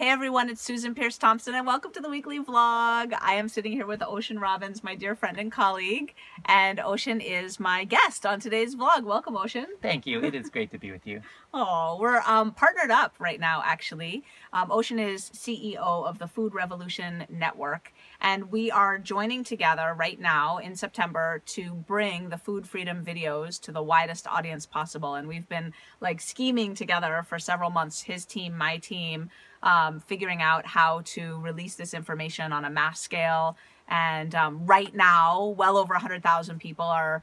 Hey everyone, it's Susan Peirce Thompson and welcome to the weekly vlog. I am sitting here with Ocean Robbins, my dear friend and colleague, and Ocean is my guest on today's vlog. Welcome, Ocean. Thank you. It is great to be with you. Oh, we're um, partnered up right now, actually. Um, Ocean is CEO of the Food Revolution Network, and we are joining together right now in September to bring the food freedom videos to the widest audience possible. And we've been like scheming together for several months, his team, my team, um, figuring out how to release this information on a mass scale. And um, right now, well over 100,000 people are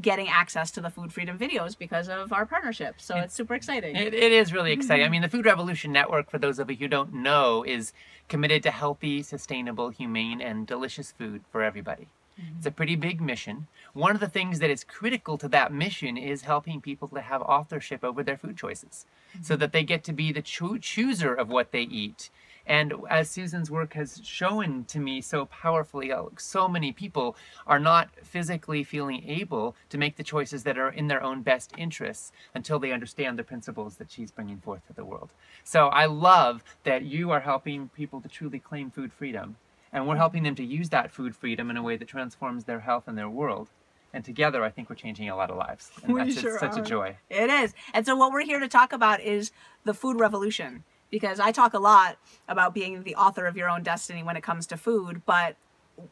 getting access to the food freedom videos because of our partnership. So it's super exciting. It, it is really exciting. I mean, the Food Revolution Network, for those of you who don't know, is committed to healthy, sustainable, humane, and delicious food for everybody. Mm-hmm. It's a pretty big mission. One of the things that is critical to that mission is helping people to have authorship over their food choices mm-hmm. so that they get to be the cho- chooser of what they eat. And as Susan's work has shown to me so powerfully, uh, so many people are not physically feeling able to make the choices that are in their own best interests until they understand the principles that she's bringing forth to the world. So I love that you are helping people to truly claim food freedom and we're helping them to use that food freedom in a way that transforms their health and their world. And together, I think we're changing a lot of lives. And we that's sure such are. a joy. It is. And so, what we're here to talk about is the food revolution. Because I talk a lot about being the author of your own destiny when it comes to food, but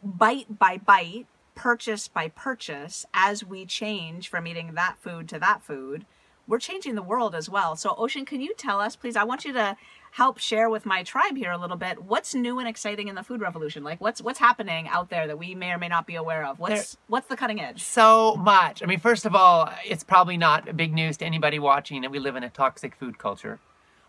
bite by bite, purchase by purchase, as we change from eating that food to that food, we're changing the world as well. So, Ocean, can you tell us, please? I want you to help share with my tribe here a little bit. What's new and exciting in the food revolution? Like, what's what's happening out there that we may or may not be aware of? What's there, what's the cutting edge? So much. I mean, first of all, it's probably not big news to anybody watching that we live in a toxic food culture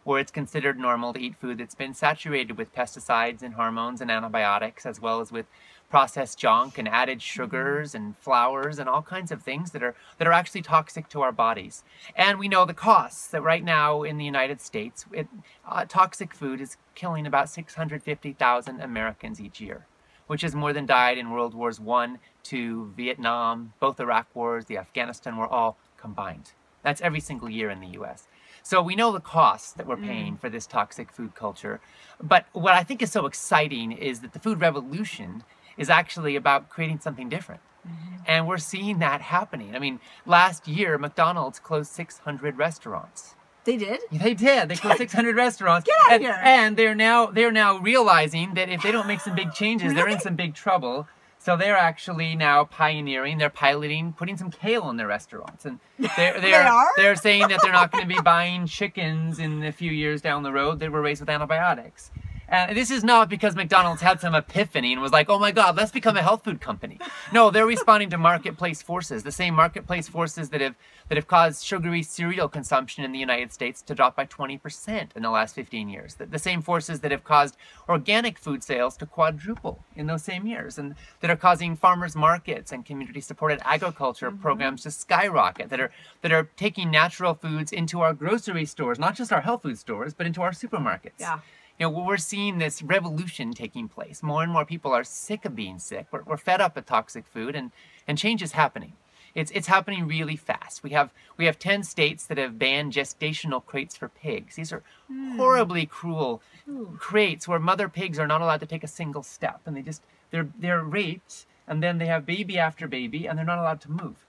where it's considered normal to eat food that's been saturated with pesticides and hormones and antibiotics, as well as with processed junk and added sugars and flours and all kinds of things that are that are actually toxic to our bodies. And we know the costs that right now in the United States, it, uh, toxic food is killing about 650,000 Americans each year, which is more than died in World Wars One, Two, Vietnam, both Iraq wars, the Afghanistan war, all combined. That's every single year in the U.S. So we know the costs that we're paying mm. for this toxic food culture. But what I think is so exciting is that the food revolution is actually about creating something different. Mm-hmm. And we're seeing that happening. I mean, last year, McDonald's closed 600 restaurants. They did. They did. They closed 600 restaurants. Get out and, here! And they're now they're now realizing that if they don't make some big changes, really? they're in some big trouble. So they're actually now pioneering. They're piloting, putting some kale in their restaurants, and they're they're they are? they're saying that they're not going to be buying chickens in a few years down the road. They were raised with antibiotics. And this is not because McDonald's had some epiphany and was like, oh my God, let's become a health food company. No, they're responding to marketplace forces, the same marketplace forces that have that have caused sugary cereal consumption in the United States to drop by 20% in the last 15 years. The, the same forces that have caused organic food sales to quadruple in those same years, and that are causing farmers markets and community supported agriculture mm-hmm. programs to skyrocket, that are that are taking natural foods into our grocery stores, not just our health food stores, but into our supermarkets. Yeah you know, we're seeing this revolution taking place. More and more people are sick of being sick. We're, we're fed up with toxic food, and, and change is happening. It's, it's happening really fast. We have we have 10 states that have banned gestational crates for pigs. These are mm. horribly cruel Ooh. crates where mother pigs are not allowed to take a single step, and they just they're they're raped, and then they have baby after baby, and they're not allowed to move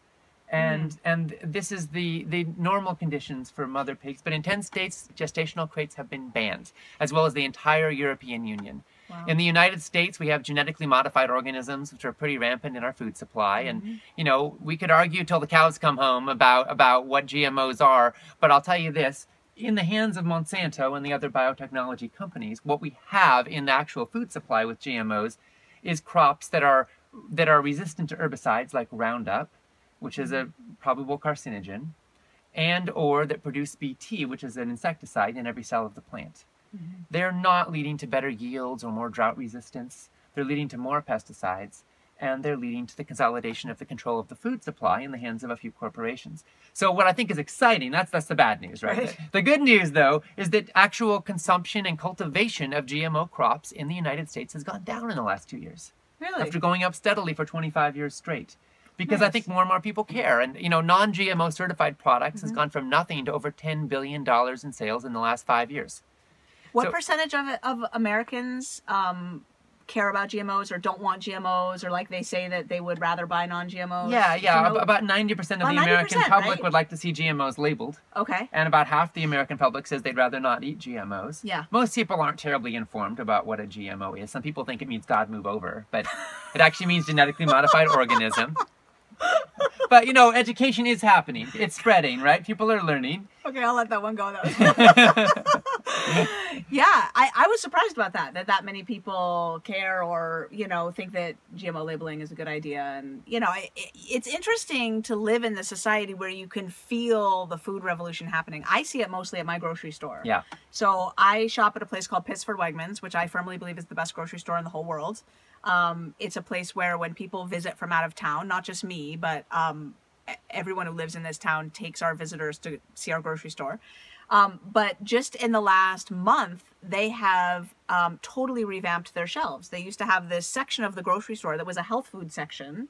and mm. and this is the the normal conditions for mother pigs but in 10 states gestational crates have been banned as well as the entire european union wow. in the united states we have genetically modified organisms which are pretty rampant in our food supply mm-hmm. and you know we could argue till the cows come home about about what gmos are but i'll tell you this in the hands of monsanto and the other biotechnology companies what we have in the actual food supply with gmos is crops that are that are resistant to herbicides like roundup which is a probable carcinogen, and or that produce Bt, which is an insecticide in every cell of the plant. Mm-hmm. They're not leading to better yields or more drought resistance. They're leading to more pesticides, and they're leading to the consolidation of the control of the food supply in the hands of a few corporations. So what I think is exciting, that's that's the bad news, right? right. The, the good news though is that actual consumption and cultivation of GMO crops in the United States has gone down in the last 2 years. Really? After going up steadily for 25 years straight because nice. I think more and more people care. And you know, non-GMO certified products mm-hmm. has gone from nothing to over ten billion dollars in sales in the last five years. What So- percentage of of Americans um, care about GMOs or don't want GMOs or like they say that they would rather buy non-GMOs? Yeah, yeah. About 90% of About the American 90%, public right? would like to see GMOs labeled. okay. And about half the American public says they'd rather not eat GMOs. Yeah. Most people aren't terribly informed about what a GMO is. Some people think it means God move over, but it actually means genetically modified organism. But you know, education is happening. It's spreading, right? People are learning. Okay, I'll let that one go. Though. yeah, I, I was surprised about that. That that many people care or you know think that GMO labeling is a good idea, and you know it, it's interesting to live in the society where you can feel the food revolution happening. I see it mostly at my grocery store. Yeah. So I shop at a place called Pittsford Wegmans, which I firmly believe is the best grocery store in the whole world. Um, it's a place where when people visit from out of town, not just me, but um, everyone who lives in this town takes our visitors to see our grocery store. Um, but just in the last month, they have um, totally revamped their shelves. They used to have this section of the grocery store that was a health food section.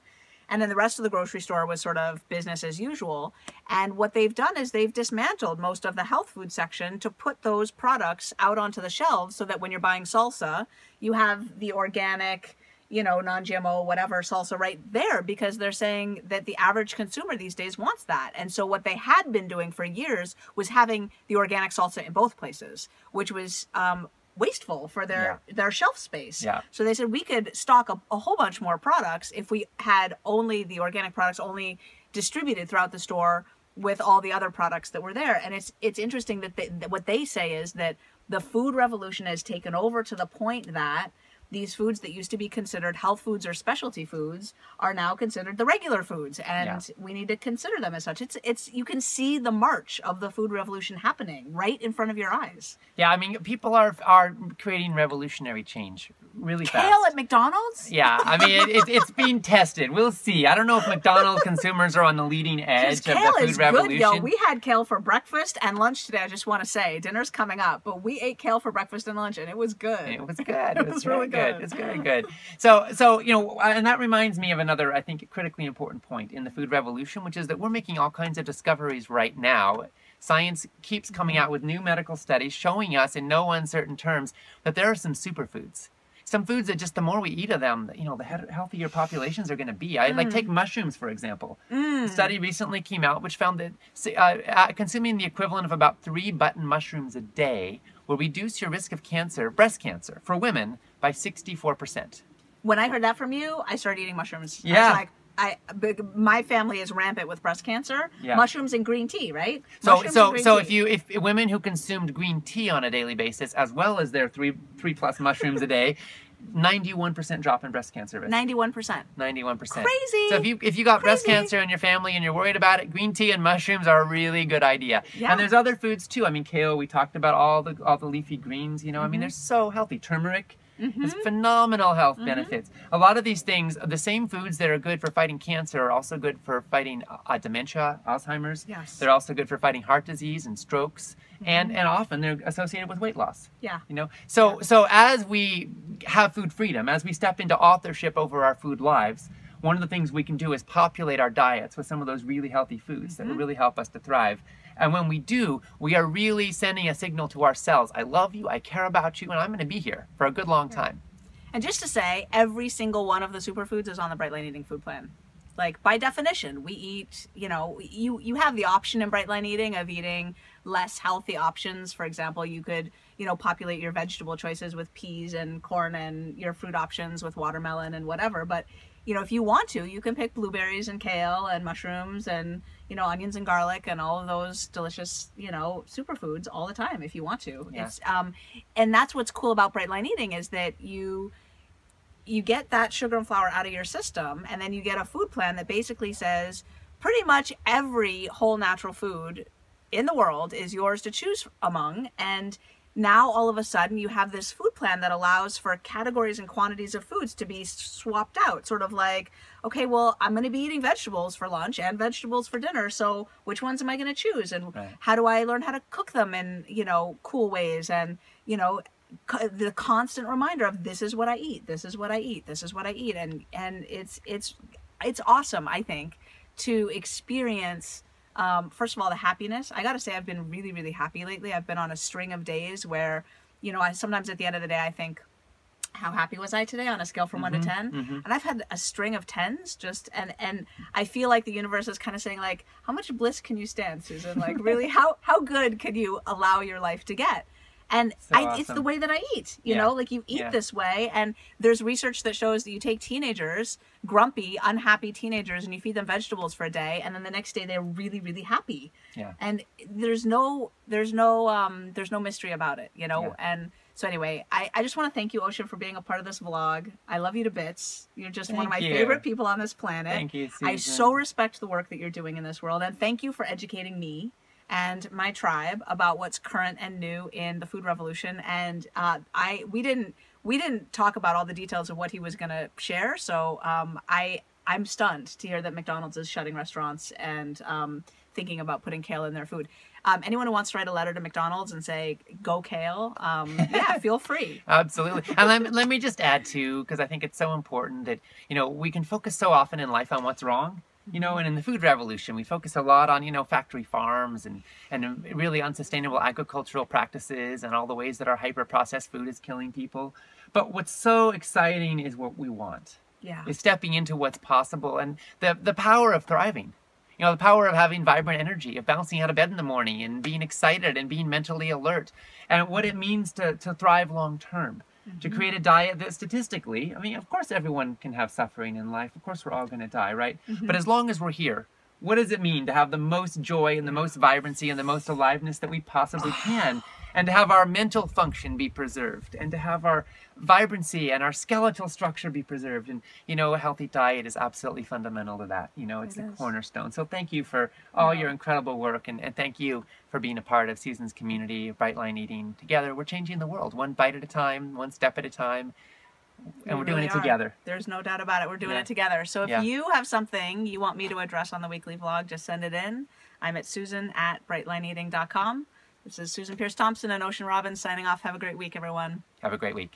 And then the rest of the grocery store was sort of business as usual. And what they've done is they've dismantled most of the health food section to put those products out onto the shelves so that when you're buying salsa, you have the organic, you know, non GMO, whatever salsa right there because they're saying that the average consumer these days wants that. And so what they had been doing for years was having the organic salsa in both places, which was um, wasteful for their their shelf space. Yeah. So they said we could stock a, a whole bunch more products if we had only the organic products only distributed throughout the store with all the other products that were there. And it's it's interesting that, they, that what they say is that the food revolution has taken over to the point that these foods that used to be considered health foods or specialty foods are now considered the regular foods and Yeah. we need to consider them as such it's it's you can see the march of the food revolution happening right in front of your eyes Yeah, I mean, people are are creating revolutionary change really fast. kale at mcdonald's Yeah, I mean, it, it, it's being tested. We'll see. I don't know if McDonald's consumers are on the leading edge Because of kale the food is revolution. good, yo. We had kale for breakfast and lunch today. I just want to say, dinner's coming up, but we ate kale for breakfast and lunch, and it was good. It was good. It was, was really really good. Good. It's very good. So, so you know, and that reminds me of another, I think, critically important point in the food revolution, which is that we're making all kinds of discoveries right now. Science keeps coming out with new medical studies showing us, in no uncertain terms, that there are some superfoods. Some foods that just the more we eat of them, you know, the healthier populations are going to be. I like take mushrooms for example. A study recently came out which found that uh, uh, consuming the equivalent of about three button mushrooms a day will reduce your risk of cancer, breast cancer, for women by 64%. when I heard that from you, I started eating mushrooms. I Yeah. was like, I, my family is rampant with breast cancer. Yeah. Mushrooms and green tea, right? So, Mushrooms so, so tea. if you, if women who consumed green tea on a daily basis, as well as their three, three plus mushrooms a day, 91% drop in breast cancer risk. 91%. 91%. Crazy. So if you if you got breast cancer in your family and you're worried about it, green tea and mushrooms are a really good idea. Yeah. And there's other foods too. I mean, kale. We talked about all the all the leafy greens. You know, Mm-hmm. I mean, they're so healthy. Turmeric. Has phenomenal health Mm-hmm. benefits. A lot of these things, the same foods that are good for fighting cancer, are also good for fighting uh, dementia, Alzheimer's. Yes. They're also good for fighting heart disease and strokes, and and often they're associated with weight loss Yeah. you know so so as we have food freedom as we step into authorship over our food lives one of the things we can do is populate our diets with some of those really healthy foods that will really help us to thrive and when we do we are really sending a signal to ourselves i love you i care about you and i'm going to be here for a good long time And just to say, every single one of the superfoods is on the Bright Line Eating food plan. Like by definition, we eat. You know, you you have the option in Bright Line Eating of eating less healthy options. For example, you could you know populate your vegetable choices with peas and corn, and your fruit options with watermelon and whatever. But you know, if you want to, you can pick blueberries and kale and mushrooms and you know onions and garlic and all of those delicious you know superfoods all the time if you want to. Yeah. It's um, and that's what's cool about Bright Line Eating is that you you get that sugar and flour out of your system and then you get a food plan that basically says pretty much every whole natural food in the world is yours to choose among and now all of a sudden you have this food plan that allows for categories and quantities of foods to be swapped out sort of like okay well i'm going to be eating vegetables for lunch and vegetables for dinner so which ones am i going to choose and Right. how do i learn how to cook them in you know cool ways and you know co- the constant reminder of this is what I eat, this is what I eat, this is what I eat, and and it's it's it's awesome. I think to experience. Um, first of all, the happiness. I got to say, I've been really, really happy lately. I've been on a string of days where, you know, I sometimes at the end of the day, I think, how happy was I today on a scale from one to 10 And I've had a string of tens just, and and I feel like the universe is kind of saying like, how much bliss can you stand, Susan? Like really, how how good can you allow your life to get? And So I, it's the way that I eat, you Yeah. know, like you eat Yeah. this way. And there's research that shows that you take teenagers, grumpy, unhappy teenagers, and you feed them vegetables for a day, and then the next day they're really, really happy. Yeah. And there's no, there's no, um, there's no mystery about it, you know. Yeah. And so anyway, I, I just want to thank you, Ocean, for being a part of this vlog. I love you to bits. You're just one of my you. favorite people on this planet. Thank you, I so respect the work that you're doing in this world, and thank you for educating me and my tribe about what's current and new in the food revolution. And uh, I, we didn't, we didn't talk about all the details of what he was going to share. So um, I, I'm stunned to hear that McDonald's is shutting restaurants and um, thinking about putting kale in their food. Um, anyone who wants to write a letter to McDonald's and say "Go kale," um, yeah, feel free. Absolutely. And let, let me just add too, because I think it's so important that, you know, we can focus so often in life on what's wrong. You know, and in the food revolution, we focus a lot on, you know, factory farms and, and um, really unsustainable agricultural practices and all the ways that our hyper processed food is killing people. But what's so exciting is what we want. Yeah. is stepping into what's possible and the the power of thriving. You know, the power of having vibrant energy, of bouncing out of bed in the morning and being excited and being mentally alert, and what it means to, to thrive long term. To create a mm-hmm. diet that statistically, I mean, of course, everyone can have suffering in life. Of course, we're all going to die, right? But mm-hmm. as long as we're here, what does it mean to have the most joy and the most vibrancy and the most aliveness that we possibly can? And to have our mental function be preserved, and to have our vibrancy and our skeletal structure be preserved. And, you know, a healthy diet is absolutely fundamental to that. You know, it's It the is. cornerstone. So thank you for all Yeah. your incredible work, and, and thank you for being a part of Susan's community of Brightline Eating. Together, we're changing the world one bite at a time, one step at a time, and We we're doing really it are. together. There's no doubt about it. We're doing Yeah. it together. So if Yeah. you have something you want me to address on the weekly vlog, just send it in. I'm at susan at brightlineeating.com. This is Susan Peirce Thompson and Ocean Robbins signing off. Have a great week, everyone. Have a great week.